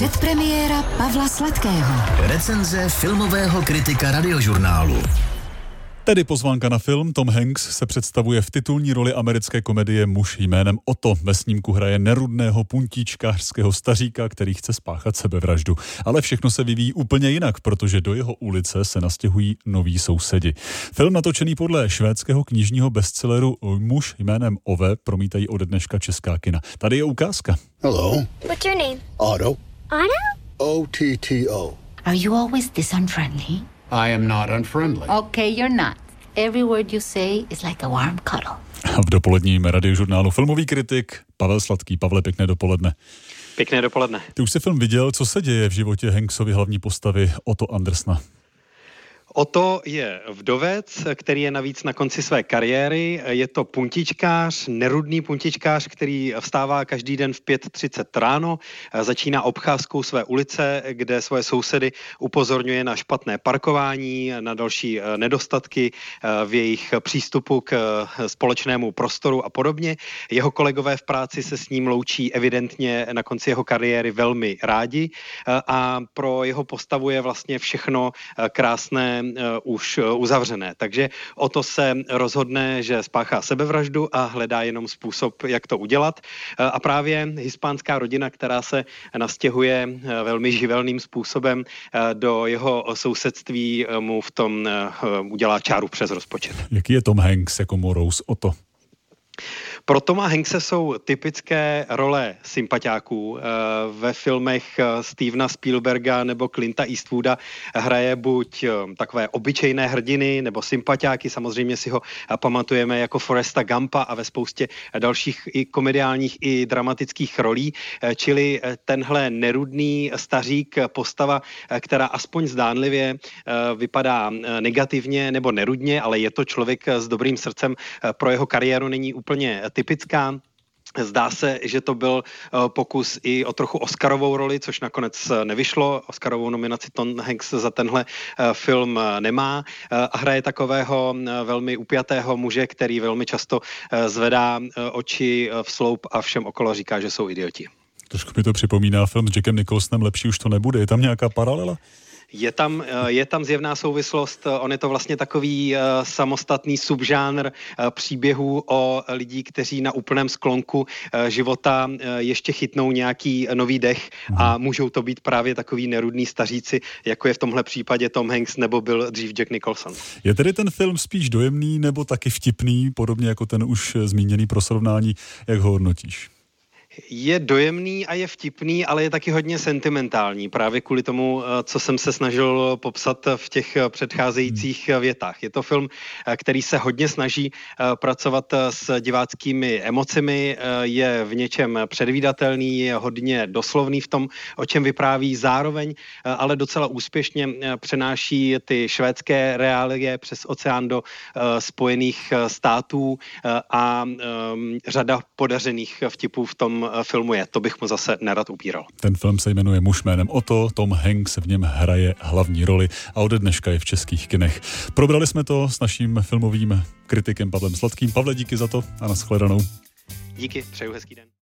Předpremiéra Pavla Sladkého. Recenze filmového kritika radiožurnálu. Tedy pozvánka na film. Tom Hanks se představuje v titulní roli americké komedie Muž jménem Otto. Ve snímku hraje nerudného puntíčkářského staříka, který chce spáchat sebevraždu. Ale všechno se vyvíjí úplně jinak, protože do jeho ulice se nastěhují noví sousedi. Film natočený podle švédského knižního bestselleru Muž jménem Ove promítají ode dneška česká kina. Tady je ukázka. Hello. What's your name? Otto. Otto? O-T-T-O. Are you always this unfriendly? I am not unfriendly. Okay, you're not. Every word you say is like a warm cuddle. V dopoledním radiožurnálu filmový kritik Pavel Sladký. Pavle, pěkné dopoledne. Pěkné dopoledne. Ty už jsi film viděl, co se děje v životě Hanksovy hlavní postavy Otto Andersna? Oto je vdovec, který je navíc na konci své kariéry. Je to puntičkář, nerudný puntičkář, který vstává každý den v 5.30 ráno, začíná obcházkou své ulice, kde svoje sousedy upozorňuje na špatné parkování, na další eh, nedostatky eh, v jejich přístupu k eh, společnému prostoru a podobně. Jeho kolegové v práci se s ním loučí evidentně na konci jeho kariéry velmi rádi a pro jeho postavu je vlastně všechno krásné Eh, už eh, uzavřené. Takže o to se rozhodne, že spáchá sebevraždu a hledá jenom způsob, jak to udělat. Eh, a právě hispánská rodina, která se nastěhuje velmi živelným způsobem do jeho sousedství, mu v tom udělá čáru přes rozpočet. Jaký je Tom Hanks jako Morous o to? Pro Toma Hankse jsou typické role sympatiáků. Eh, ve filmech eh, Stevena Spielberga nebo Clinta Eastwooda hraje buď eh, takové obyčejné hrdiny nebo sympatiáky, samozřejmě si ho pamatujeme jako Foresta Gampa a ve spoustě dalších i komediálních i dramatických rolí, čili tenhle nerudný stařík postava, která aspoň zdánlivě vypadá negativně nebo nerudně, ale je to člověk s dobrým srdcem, pro jeho kariéru není úplně typická. Zdá se, že to byl eh, pokus i o trochu Oscarovou roli, což nakonec eh, nevyšlo. Oscarovou nominaci Tom Hanks za tenhle eh, film nemá a hraje takového velmi upjatého muže, který velmi často zvedá oči v sloup a všem okolo říká, že jsou idioti. Trošku mi to připomíná film s Jackem Nicholsonem, lepší už to nebude. Je tam nějaká paralela? Je tam, eh, je tam zjevná souvislost, on je to vlastně takový eh, samostatný subžánr eh, příběhů o lidí, kteří na úplném sklonku života ještě chytnou nějaký nový dech a mhm. můžou to být právě takový nerudný staříci, jako je v tomhle případě Tom Hanks nebo byl dřív Jack Nicholson. Je tedy ten film spíš dojemný nebo taky vtipný, podobně jako ten už zmíněný pro srovnání, jak ho hodnotíš? Je dojemný a je vtipný, ale je taky hodně sentimentální, právě kvůli tomu, eh, co jsem se snažil popsat v těch eh, předcházejících hmm. větách. Je to film, eh, který se hodně snaží pracovat s diváckými emocemi, je v něčem předvídatelný, je hodně doslovný v tom, o čem vypráví, zároveň ale docela úspěšně přenáší ty švédské reálie přes oceán do Spojených států a řada podařených vtipů v tom Eh, filmu je. To bych mu zase nerad upíral. Ten film se jmenuje Muž jménem Oto, Tom Hanks v něm hraje hlavní roli a ode dneška je v českých kinech. Probrali jsme to s naším filmovým kritikem Pavlem Sladkým. Pavle, díky za to a nashledanou. Díky, přeju hezký den.